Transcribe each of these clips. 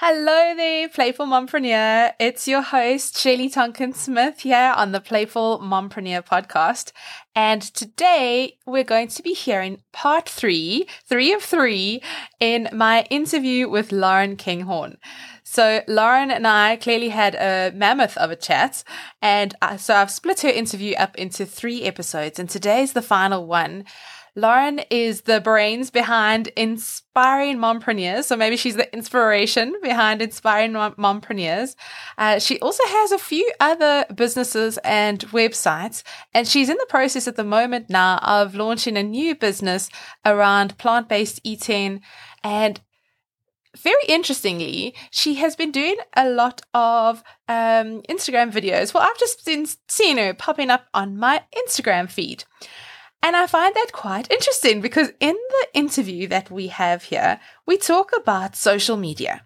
Hello there, Playful Mompreneur. It's your host, Shelly Tonkin Smith, here on the Playful Mompreneur podcast. And today we're going to be hearing part three, three of three, in my interview with Lauren Kinghorn. So Lauren and I clearly had a mammoth of a chat. And uh, so I've split her interview up into three episodes. And today's the final one. Lauren is the brains behind Inspiring Mompreneurs. So maybe she's the inspiration behind Inspiring Mompreneurs. Uh, she also has a few other businesses and websites. And she's in the process at the moment now of launching a new business around plant based eating. And very interestingly, she has been doing a lot of um, Instagram videos. Well, I've just been seeing her popping up on my Instagram feed. And I find that quite interesting because in the interview that we have here, we talk about social media.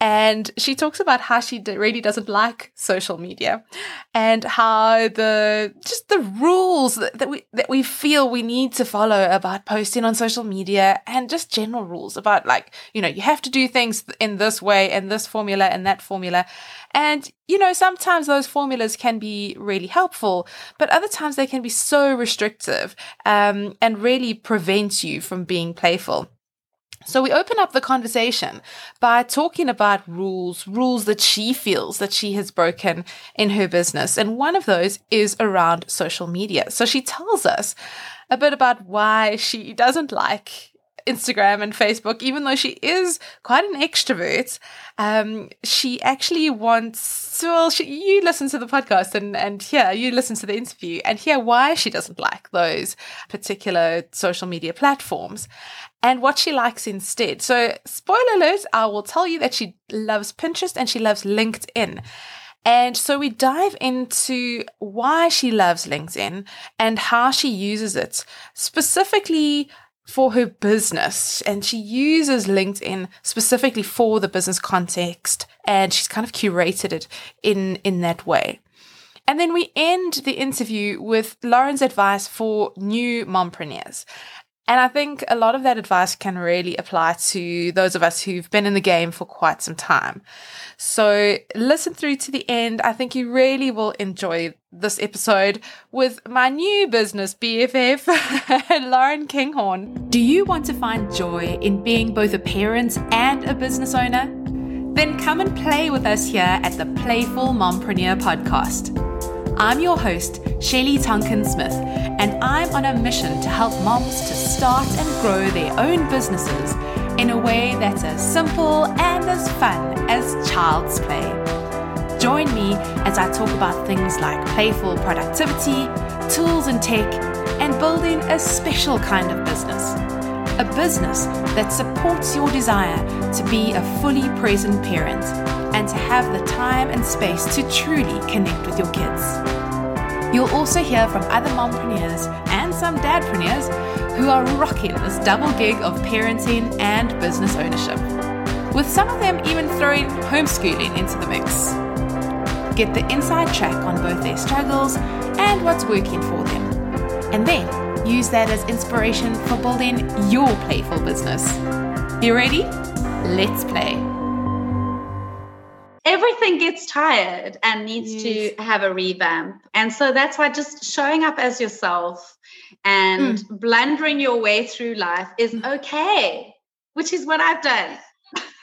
And she talks about how she really doesn't like social media and how the just the rules that, we that we feel we need to follow about posting on social media and just general rules about like, you know, you have to do things in this way and this formula and that formula. And, you know, sometimes those formulas can be really helpful, but other times they can be so restrictive um, and really prevent you from being playful. So we open up the conversation by talking about rules, rules that she feels that she has broken in her business. And one of those is around social media. So she tells us a bit about why she doesn't like Instagram and Facebook, even though she is quite an extrovert, um, she actually wants. Well, she, you listen to the podcast and and hear you listen to the interview and hear why she doesn't like those particular social media platforms and what she likes instead. So, spoiler alert: I will tell you that she loves Pinterest and she loves LinkedIn. And so we dive into why she loves LinkedIn and how she uses it, specifically for her business and she uses LinkedIn specifically for the business context and she's kind of curated it in in that way. And then we end the interview with Lauren's advice for new mompreneurs. And I think a lot of that advice can really apply to those of us who've been in the game for quite some time. So listen through to the end. I think you really will enjoy this episode with my new business BFF, Lauren Kinghorn. Do you want to find joy in being both a parent and a business owner? Then come and play with us here at the Playful Mompreneur podcast. I'm your host, Shelly Tonkin Smith, and I'm on a mission to help moms to start and grow their own businesses in a way that's as simple and as fun as child's play. Join me as I talk about things like playful productivity, tools and tech, and building a special kind of business. A business that supports your desire to be a fully present parent and to have the time and space to truly connect with your kids. You'll also hear from other mompreneurs and some dadpreneurs who are rocking this double gig of parenting and business ownership, with some of them even throwing homeschooling into the mix. Get the inside track on both their struggles and what's working for them. And then use that as inspiration for building your playful business. You ready? Let's play tired and needs yes. to have a revamp. And so that's why just showing up as yourself and mm. blundering your way through life is mm. okay, which is what I've done.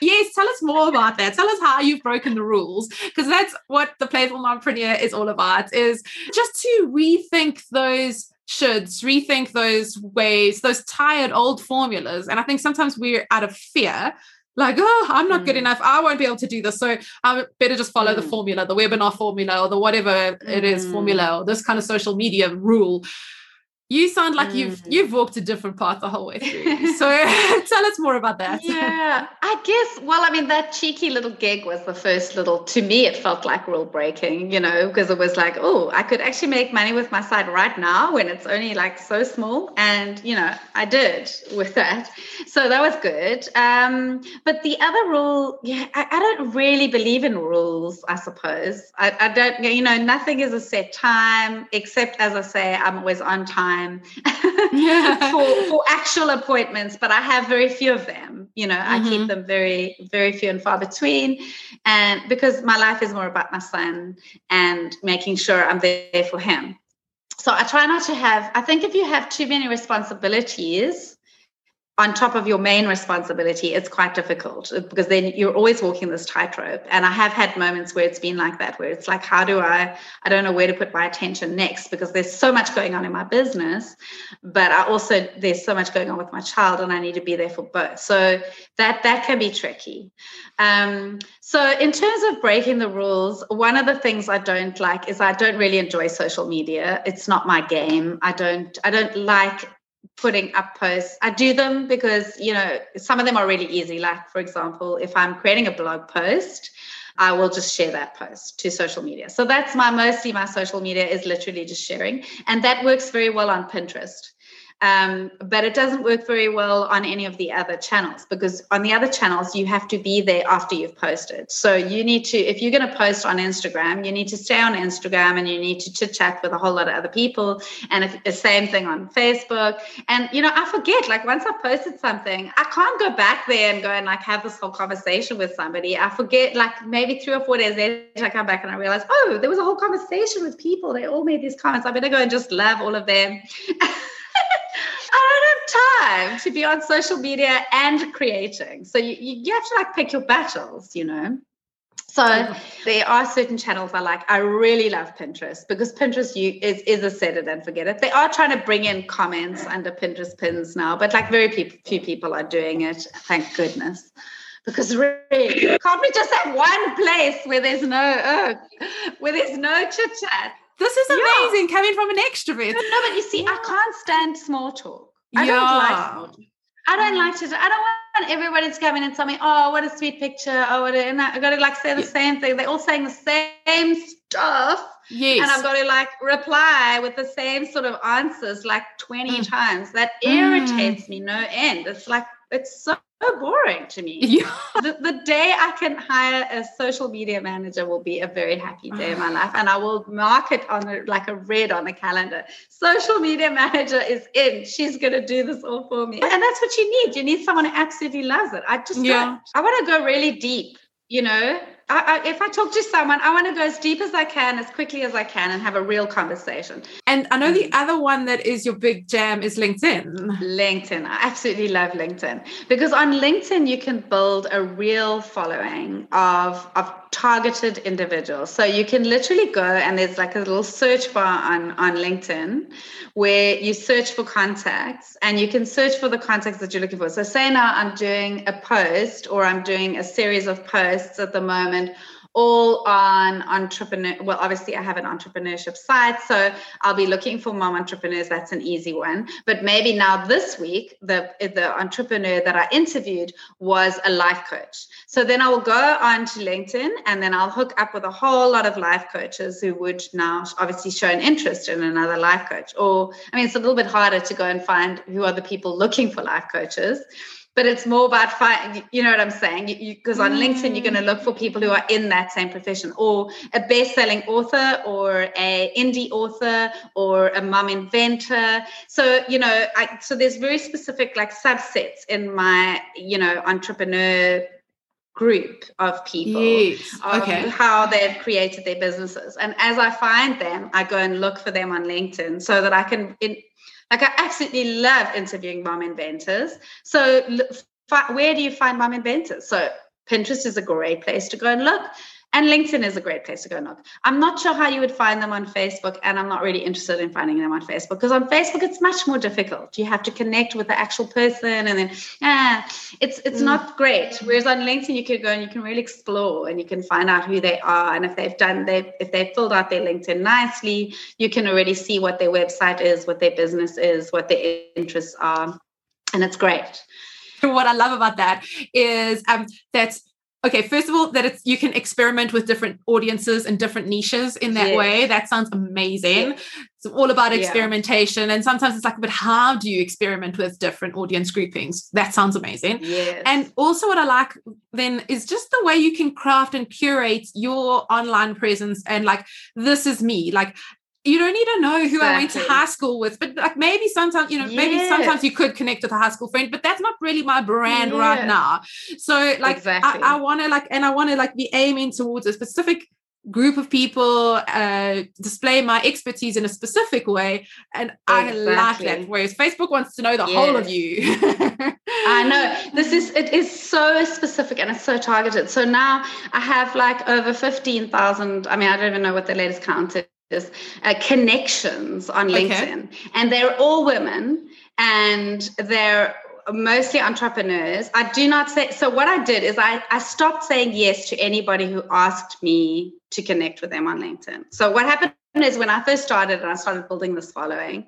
Yes, tell us more about that. Tell us how you've broken the rules because that's what the playful mompreneur is all about is just to rethink those shoulds, rethink those ways, those tired old formulas. And I think sometimes we're out of fear like, oh, I'm not mm. good enough. I won't be able to do this. So I better just follow mm. the formula, the webinar formula, or the whatever mm. it is formula, mm. or this kind of social media rule you sound like mm. you've you've walked a different path the whole way through. So tell us more about that. Yeah, I guess. Well, I mean, that cheeky little gig was the first little. To me, it felt like rule breaking, you know, because it was like, oh, I could actually make money with my site right now when it's only like so small, and you know, I did with that. So that was good. Um, but the other rule, yeah, I, I don't really believe in rules. I suppose I, I don't. You know, nothing is a set time except, as I say, I'm always on time time for, for actual appointments, but I have very few of them. You know, mm-hmm. I keep mm-hmm. them very, very few and far between. And because my life is more about my son and making sure I'm there for him. So I try not to have, I think if you have too many responsibilities, on top of your main responsibility, it's quite difficult because then you're always walking this tightrope. And I have had moments where it's been like that, where it's like, how do I, I don't know where to put my attention next because there's so much going on in my business, but I also, there's so much going on with my child and I need to be there for both. So that, that can be tricky. Um, so in terms of breaking the rules, one of the things I don't like is I don't really enjoy social media. It's not my game. I don't, I don't like putting up posts. I do them because, you know, some of them are really easy. Like, for example, if I'm creating a blog post, I will just share that post to social media. So that's my mostly my social media is literally just sharing. And that works very well on Pinterest. Um, but it doesn't work very well on any of the other channels because on the other channels you have to be there after you've posted. So you need to if you're going to post on instagram you need to stay on instagram and you need to chit chat with a whole lot of other people. And if, the same thing on facebook. And you know i forget like once i've posted something i can't go back there and go and like have this whole conversation with somebody. I forget like maybe three or four days later i come back and i realize oh there was a whole conversation with people. They all made these comments. I better go and just love all of them I don't have time to be on social media and creating. So you, you have to like pick your battles, you know. So there are certain channels I like. I really love Pinterest because Pinterest you, is, is a set it and forget it. They are trying to bring in comments under Pinterest pins now, but like very few people are doing it. Thank goodness. Because really, can't we just have one place where there's no uh, where there's no chit chat? This is amazing yeah. coming from an extrovert. No, but you see, yeah. I can't stand small talk. I yeah. don't like small talk. I don't like to. I don't want everybody to come in and tell me, "Oh, what a sweet picture!" Oh, what a, and I got to like say the same thing. They're all saying the same stuff. Yes. And I've got to like reply with the same sort of answers like 20 mm. times. That irritates mm. me no end. It's like it's so boring to me. Yeah. The, the day I can hire a social media manager will be a very happy day in my life. And I will mark it on a, like a red on the calendar. Social media manager is in. She's going to do this all for me. And that's what you need. You need someone who absolutely loves it. I just, yeah. I want to go really deep, you know? I, I, if I talk to someone, I want to go as deep as I can, as quickly as I can, and have a real conversation. And I know the mm. other one that is your big jam is LinkedIn. LinkedIn. I absolutely love LinkedIn because on LinkedIn, you can build a real following of, of targeted individuals. So you can literally go and there's like a little search bar on, on LinkedIn where you search for contacts and you can search for the contacts that you're looking for. So say now I'm doing a post or I'm doing a series of posts at the moment all on entrepreneur. Well, obviously, I have an entrepreneurship site, so I'll be looking for mom entrepreneurs. That's an easy one. But maybe now this week, the the entrepreneur that I interviewed was a life coach. So then I will go on to LinkedIn, and then I'll hook up with a whole lot of life coaches who would now obviously show an interest in another life coach. Or I mean, it's a little bit harder to go and find who are the people looking for life coaches but it's more about finding, you know what I'm saying? Because on mm. LinkedIn, you're going to look for people who are in that same profession or a best-selling author or a indie author or a mom inventor. So, you know, I, so there's very specific like subsets in my, you know, entrepreneur group of people yes. of okay. how they've created their businesses. And as I find them, I go and look for them on LinkedIn so that I can in, like I absolutely love interviewing mom inventors. So where do you find mom inventors? So Pinterest is a great place to go and look. And LinkedIn is a great place to go and look. I'm not sure how you would find them on Facebook, and I'm not really interested in finding them on Facebook because on Facebook it's much more difficult. You have to connect with the actual person, and then ah, it's it's mm. not great. Whereas on LinkedIn you can go and you can really explore and you can find out who they are, and if they've done they if they've filled out their LinkedIn nicely, you can already see what their website is, what their business is, what their interests are, and it's great. What I love about that is um, that okay first of all that it's you can experiment with different audiences and different niches in that yes. way that sounds amazing yeah. it's all about experimentation yeah. and sometimes it's like but how do you experiment with different audience groupings that sounds amazing yes. and also what i like then is just the way you can craft and curate your online presence and like this is me like you don't need to know who exactly. I went to high school with, but like maybe sometimes, you know, yes. maybe sometimes you could connect with a high school friend, but that's not really my brand yeah. right now. So like exactly. I, I want to like, and I want to like be aiming towards a specific group of people, uh, display my expertise in a specific way. And exactly. I like that. Whereas Facebook wants to know the yes. whole of you. I know this is, it is so specific and it's so targeted. So now I have like over 15,000, I mean, I don't even know what the latest count is uh, connections on LinkedIn, okay. and they're all women, and they're mostly entrepreneurs. I do not say so. What I did is I I stopped saying yes to anybody who asked me to connect with them on LinkedIn. So what happened is when I first started and I started building this following,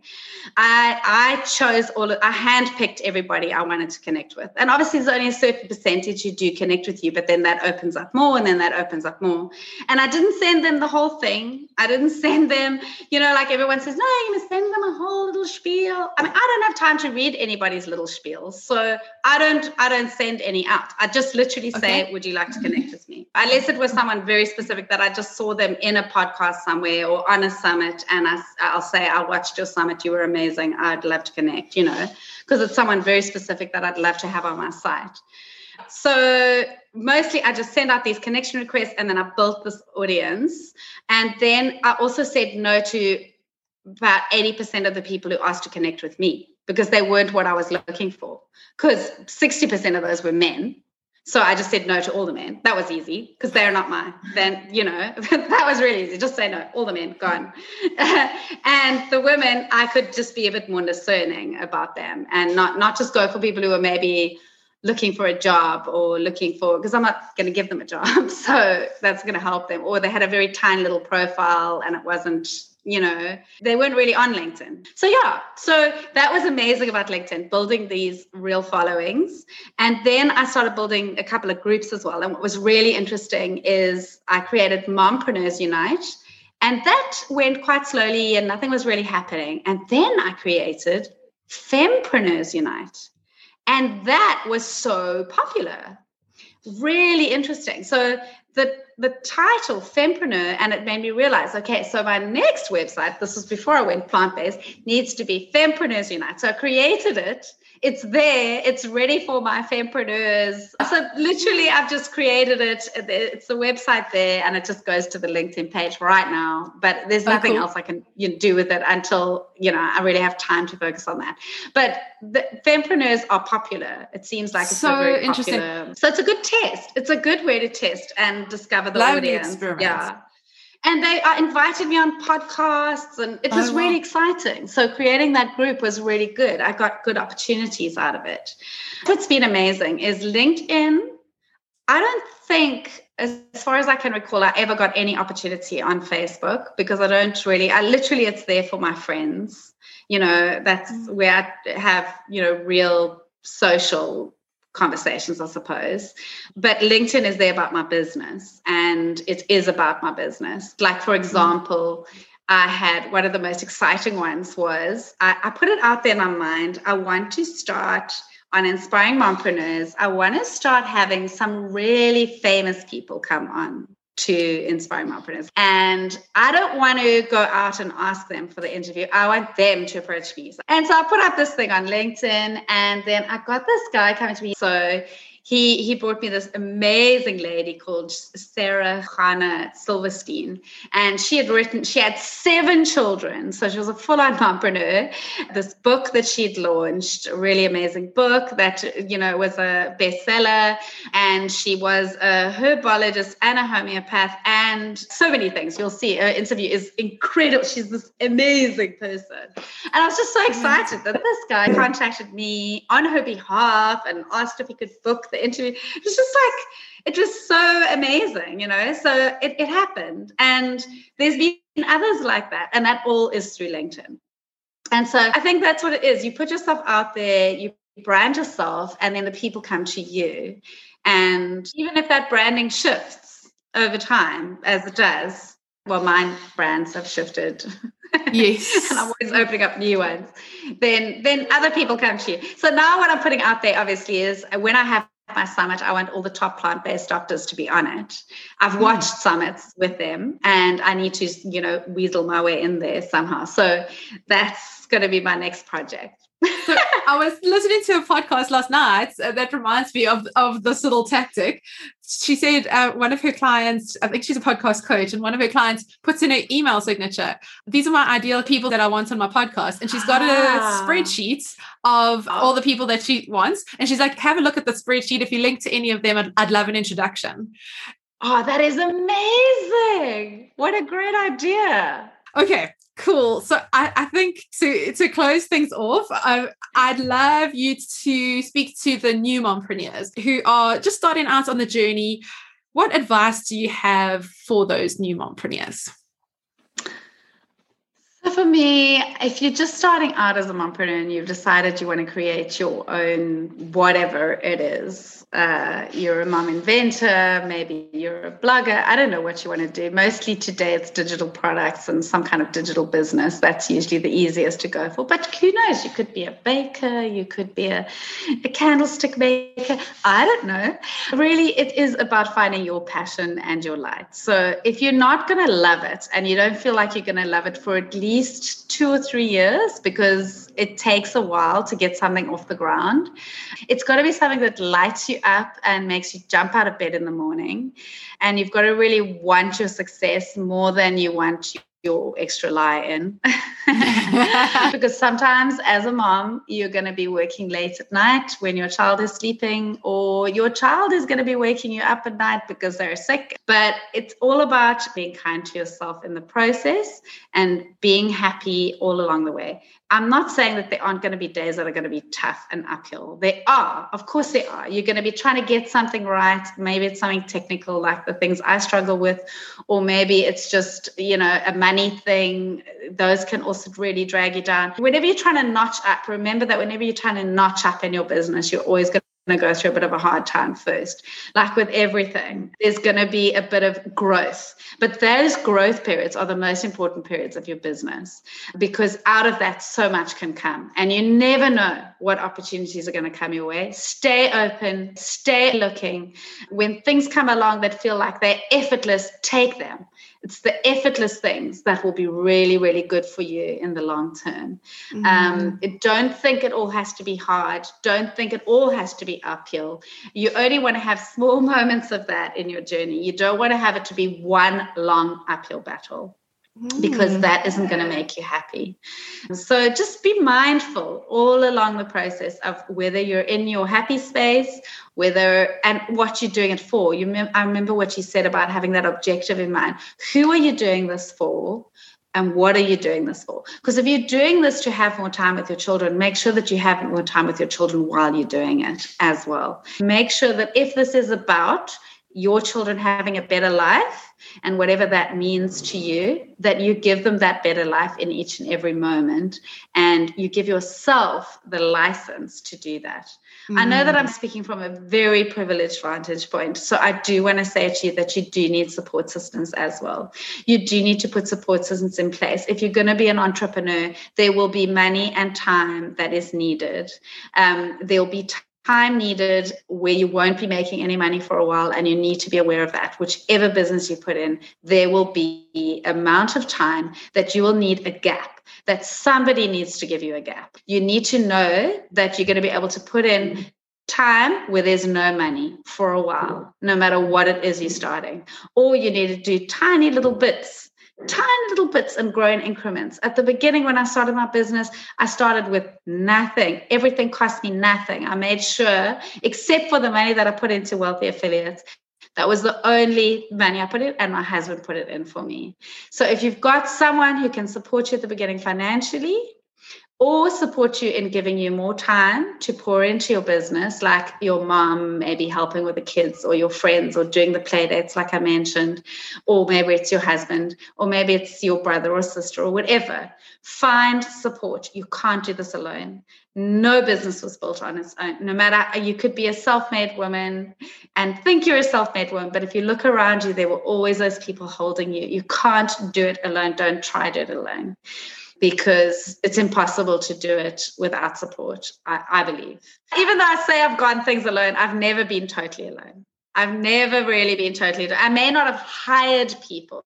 I I chose all of, I handpicked everybody I wanted to connect with. And obviously there's only a certain percentage who do connect with you, but then that opens up more and then that opens up more. And I didn't send them the whole thing. I didn't send them, you know, like everyone says, no, you're gonna send them a whole little spiel. I mean, I don't have time to read anybody's little spiels. So I don't I don't send any out. I just literally say, okay. would you like to connect with? Unless it was someone very specific that I just saw them in a podcast somewhere or on a summit and I, I'll say, I watched your summit. You were amazing. I'd love to connect, you know, because it's someone very specific that I'd love to have on my site. So mostly I just send out these connection requests and then I built this audience. And then I also said no to about 80% of the people who asked to connect with me because they weren't what I was looking for. Because 60% of those were men so I just said no to all the men. That was easy because they're not my. Then you know that was really easy. Just say no. All the men gone, and the women I could just be a bit more discerning about them and not not just go for people who are maybe looking for a job or looking for because I'm not going to give them a job. So that's going to help them. Or they had a very tiny little profile and it wasn't you know they weren't really on linkedin. So yeah so that was amazing about linkedin building these real followings. And then i started building a couple of groups as well. And what was really interesting is i created mompreneurs unite. And that went quite slowly and nothing was really happening. And then i created fempreneurs unite. And that was so popular. Really interesting. So the the title fempreneur and it made me realize okay so my next website this was before i went plant-based needs to be fempreneurs unite so i created it it's there it's ready for my fempreneurs so literally i've just created it. It's the website there and it just goes to the linkedin page right now. But there's oh, nothing oh, cool. else i can you know, do with it until you know i really have time to focus on that. But the fempreneurs are popular it seems like it's so, interesting popular. so it's a good test. It's a good way to test and discover the audience. experiment. yeah and they uh, invited me on podcasts and it was oh, wow. really exciting. So creating that group was really good. I got good opportunities out of it. What's been amazing is linkedin. I don't think as far as i can recall i ever got any opportunity on facebook because i don't really i literally it's there for my friends. You know that's mm. where i have you know real social conversations, I suppose. But LinkedIn is there about my business and it is about my business. Like, for mm-hmm. example, I had one of the most exciting ones was I, I put it out there in my mind. I want to start on inspiring mompreneurs. I want to start having some really famous people come on to inspire mompreneurs. And I don't want to go out and ask them for the interview. I want them to approach me. And so I put up this thing on LinkedIn and then I got this guy coming to me. So he he brought me this amazing lady called Sarah Hanna Silverstein, and she had written she had seven children, so she was a full-on entrepreneur. This book that she'd launched, a really amazing book that you know was a bestseller, and she was a herbologist and a homeopath, and so many things. You'll see her interview is incredible. She's this amazing person, and I was just so mm-hmm. excited that this guy contacted me on her behalf and asked if he could book the interview. It was just like, it was so amazing, you know? So it, it happened. And there's been others like that. And that all is through LinkedIn. And so I think that's what it is. You put yourself out there, you brand yourself, and then the people come to you. And even if that branding shifts over time, as it does, well, my brands have shifted. Yes. and I'm always opening up new ones. Then then other people come to you. So now what I'm putting out there obviously is when I have my summit, I want all the top plant based doctors to be on it. I've watched mm. summits with them and I need to, you know, weasel my way in there somehow. So that's going to be my next project I was listening to a podcast last night that reminds me of, of this little tactic. She said uh, one of her clients, I think she's a podcast coach, and one of her clients puts in her email signature. These are my ideal people that I want on my podcast. And she's got ah. a spreadsheet of oh. all the people that she wants. And she's like, have a look at the spreadsheet. If you link to any of them, I'd, I'd love an introduction. Oh, that is amazing. What a great idea. Okay, Cool. So I, I think to to close things off, I, I'd love you to speak to the new mompreneurs who are just starting out on the journey. What advice do you have for those new mompreneurs? So for me, if you're just starting out as a mompreneur and you've decided you want to create your own whatever it is, uh, you're a mom inventor, maybe you're a blogger. I don't know what you want to do. Mostly today it's digital products and some kind of digital business. That's usually the easiest to go for. But who knows? You could be a baker, you could be a, a candlestick maker. I don't know. Really, it is about finding your passion and your light. So if you're not going to love it and you don't feel like you're going to love it for at least two or three years, because it takes a while to get something off the ground, it's got to be something that lights you up and makes you jump out of bed in the morning. And you've got to really want your success more than you want your extra lie in. because sometimes as a mom, you're going to be working late at night when your child is sleeping, or your child is going to be waking you up at night because they're sick. But it's all about being kind to yourself in the process and being happy all along the way. I'm not saying that there aren't going to be days that are going to be tough and uphill. There are, of course, there are. You're going to be trying to get something right. Maybe it's something technical, like the things I struggle with, or maybe it's just, you know, a money thing. Those can also really drag you down. Whenever you're trying to notch up, remember that whenever you're trying to notch up in your business, you're always going to go through a bit of a hard time first. Like with everything, there's going to be a bit of growth. But those growth periods are the most important periods of your business because out of that, so much can come. And you never know what opportunities are going to come your way. Stay open, stay looking. When things come along that feel like they're effortless, take them it's the effortless things that will be really really good for you in the long term. Mm-hmm. um, don't think it all has to be hard. Don't think it all has to be uphill. You only want to have small moments of that in your journey. You don't want to have it to be one long uphill battle because mm. that isn't going to make you happy. So just be mindful all along the process of whether you're in your happy space, whether and what you're doing it for. You I remember what you said about having that objective in mind. Who are you doing this for? And what are you doing this for? Because if you're doing this to have more time with your children, make sure that you have more time with your children while you're doing it as well. Make sure that if this is about your children having a better life and whatever that means to you, that you give them that better life in each and every moment. And you give yourself the license to do that. Mm. I know that I'm mm. speaking from a very privileged vantage point. So I do want to say to you that you do need support systems as well. You do need to put support systems in place. If you're going to be an entrepreneur, there will be money and time that is needed. Um, there'll be time needed where you won't be making any money for a while and you need to be aware of that whichever business you put in there will be amount of time that you will need a gap that somebody needs to give you a gap. You need to know that you're going to be able to put in time where there's no money for a while no matter what it is you're starting. Or you need to do tiny little bits tiny little bits and grow in increments. At the beginning, when I started my business, I started with nothing. Everything cost me nothing. I made sure, except for the money that I put into wealthy affiliates, that was the only money I put in, and my husband put it in for me. So if you've got someone who can support you at the beginning financially, or support you in giving you more time to pour into your business, like your mom maybe helping with the kids, or your friends, or doing the play dates, like I mentioned, or maybe it's your husband, or maybe it's your brother or sister, or whatever. Find support. You can't do this alone. No business was built on its own. No matter, you could be a self made woman and think you're a self made woman, but if you look around you, there were always those people holding you. You can't do it alone. Don't try to do it alone. Because it's impossible to do it without support, I, I believe. Even though I say I've gone things alone, I've never been totally alone. I've never really been totally. I may not have hired people,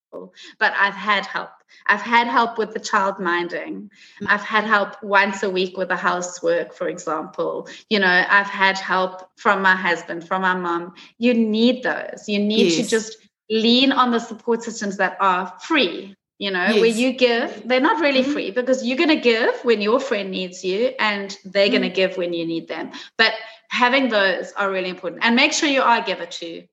but I've had help. I've had help with the child minding. I've had help once a week with the housework, for example. You know, I've had help from my husband, from my mom. You need those. You need yes. to just lean on the support systems that are free. You know, yes. where you give, they're not really mm-hmm. free because you're going to give when your friend needs you and they're mm-hmm. going to give when you need them. But having those are really important and make sure you are a giver too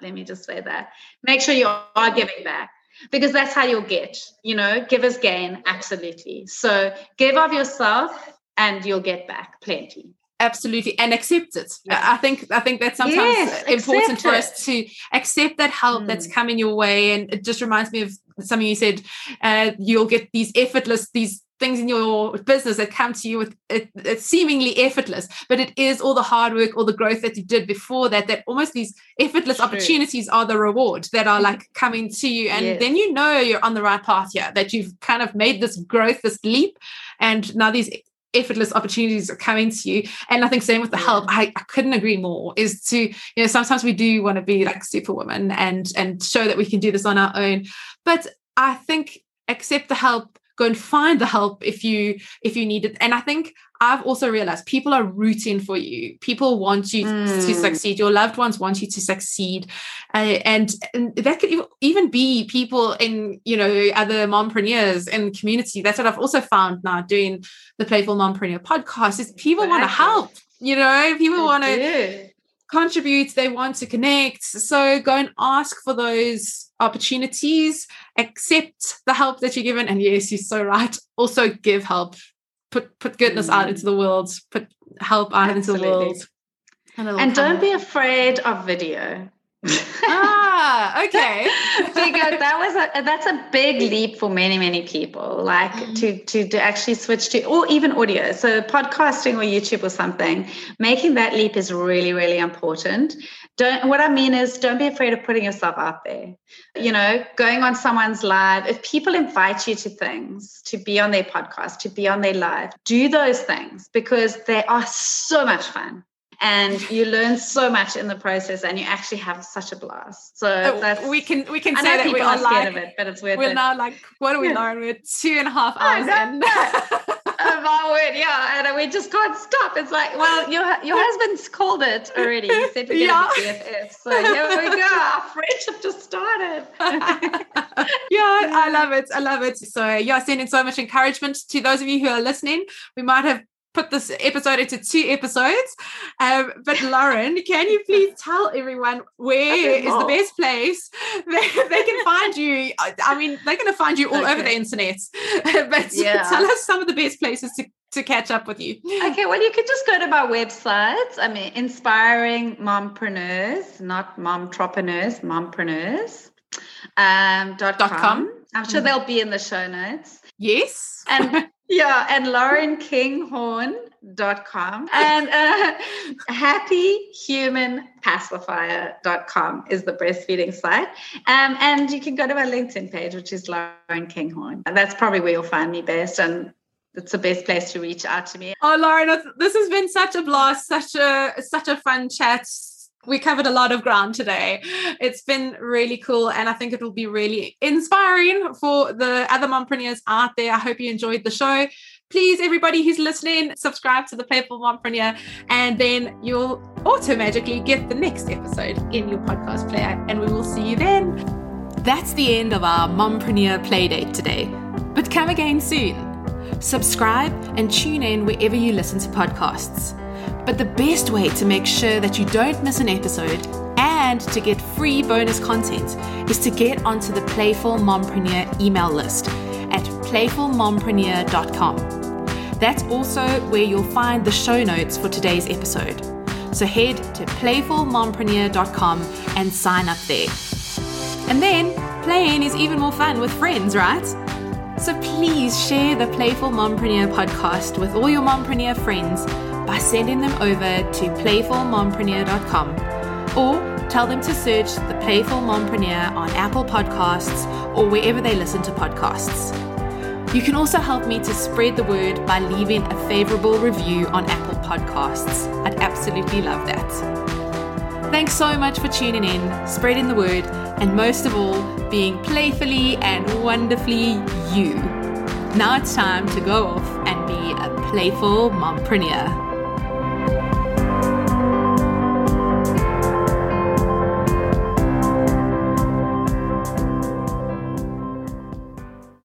let me just say that make sure you are giving back because that's how you'll get you know givers gain absolutely so give of yourself and you'll get back plenty absolutely and accept it yeah. i think i think that's sometimes yes, important for us to accept that help mm. that's coming your way and it just reminds me of something you said uh, you'll get these effortless these things in your business that come to you with it, it's seemingly effortless but it is all the hard work all the growth that you did before that that almost these effortless True. opportunities are the reward that are like coming to you. And yes. then you know you're on the right path here that you've kind of made this growth this leap and now these effortless opportunities are coming to you. And i think same with the help. I, I couldn't agree more is to you know sometimes we do want to be like superwoman and and show that we can do this on our own but i think accept the help go and find the help if you if you need it. And i think i've also realized people are rooting for you. People want you mm. to succeed. Your loved ones want you to succeed. Uh, and, and that could even be people in you know other mompreneurs in community. That's what i've also found now doing the playful mompreneur podcast is people exactly. want to help you know? People want to contribute, they want to connect. So go and ask for those opportunities, accept the help that you're given. And yes, you're so right. Also give help. Put put goodness mm. out into the world, put help out Absolutely. into the world. And, and don't be afraid of video ah, okay. because that was a that's a big leap for many many people. Like mm. to to to actually switch to or even audio, so podcasting or YouTube or something. Making that leap is really really important. Don't what I mean is don't be afraid of putting yourself out there. You know, going on someone's live. If people invite you to things to be on their podcast, to be on their live, do those things because they are so much fun and you learn so much in the process and you actually have such a blast. So oh, that's we can we can say that we are like, of it but it's weird we're now like what do we yeah. learn? We're two and a half hours in. my word yeah and we just can't stop. It's like well your your husband's called it already. He said we're yeah. BFF so here we go. Our friendship just started. Yeah I love it. I love it. So yeah sending so much encouragement to those of you who are listening. We might have put this episode into two episodes. Um, but Lauren, can you please tell everyone where is the best place they, they can find you? I mean, they're going to find you all okay. over the internet. but yeah. tell us some of the best places to to catch up with you. Okay, well, you could just go to my website. I mean, inspiring mompreneurs, not momtropreneurs, mompreneurs. Um, dot, dot com. com. I'm sure mm. they'll be in the show notes. Yes. And yeah, and laurenkinghorn.com and uh, happyhumanpacifier.com is the breastfeeding site. Um, and you can go to my LinkedIn page, which is Lauren Kinghorn. That's probably where you'll find me best. And it's the best place to reach out to me. Oh, Lauren, this has been such a blast, such a such a fun chat we covered a lot of ground today. It's been really cool, and I think it will be really inspiring for the other mompreneurs out there. I hope you enjoyed the show. Please, everybody who's listening, subscribe to the Playful Mompreneur, and then you'll auto magically get the next episode in your podcast player, and we will see you then. That's the end of our Mompreneur Playdate today, but come again soon. Subscribe and tune in wherever you listen to podcasts. But the best way to make sure that you don't miss an episode and to get free bonus content is to get onto the Playful Mompreneur email list at playfulmompreneur.com. That's also where you'll find the show notes for today's episode. So head to playfulmompreneur.com and sign up there. And then playing is even more fun with friends, right? So please share the Playful Mompreneur podcast with all your mompreneur friends by sending them over to playfulmompreneur.com or tell them to search the Playful Mompreneur on Apple Podcasts or wherever they listen to podcasts. You can also help me to spread the word by leaving a favorable review on Apple Podcasts. I'd absolutely love that. Thanks so much for tuning in, spreading the word, and most of all, being playfully and wonderfully you. Now it's time to go off and be a playful mompreneur.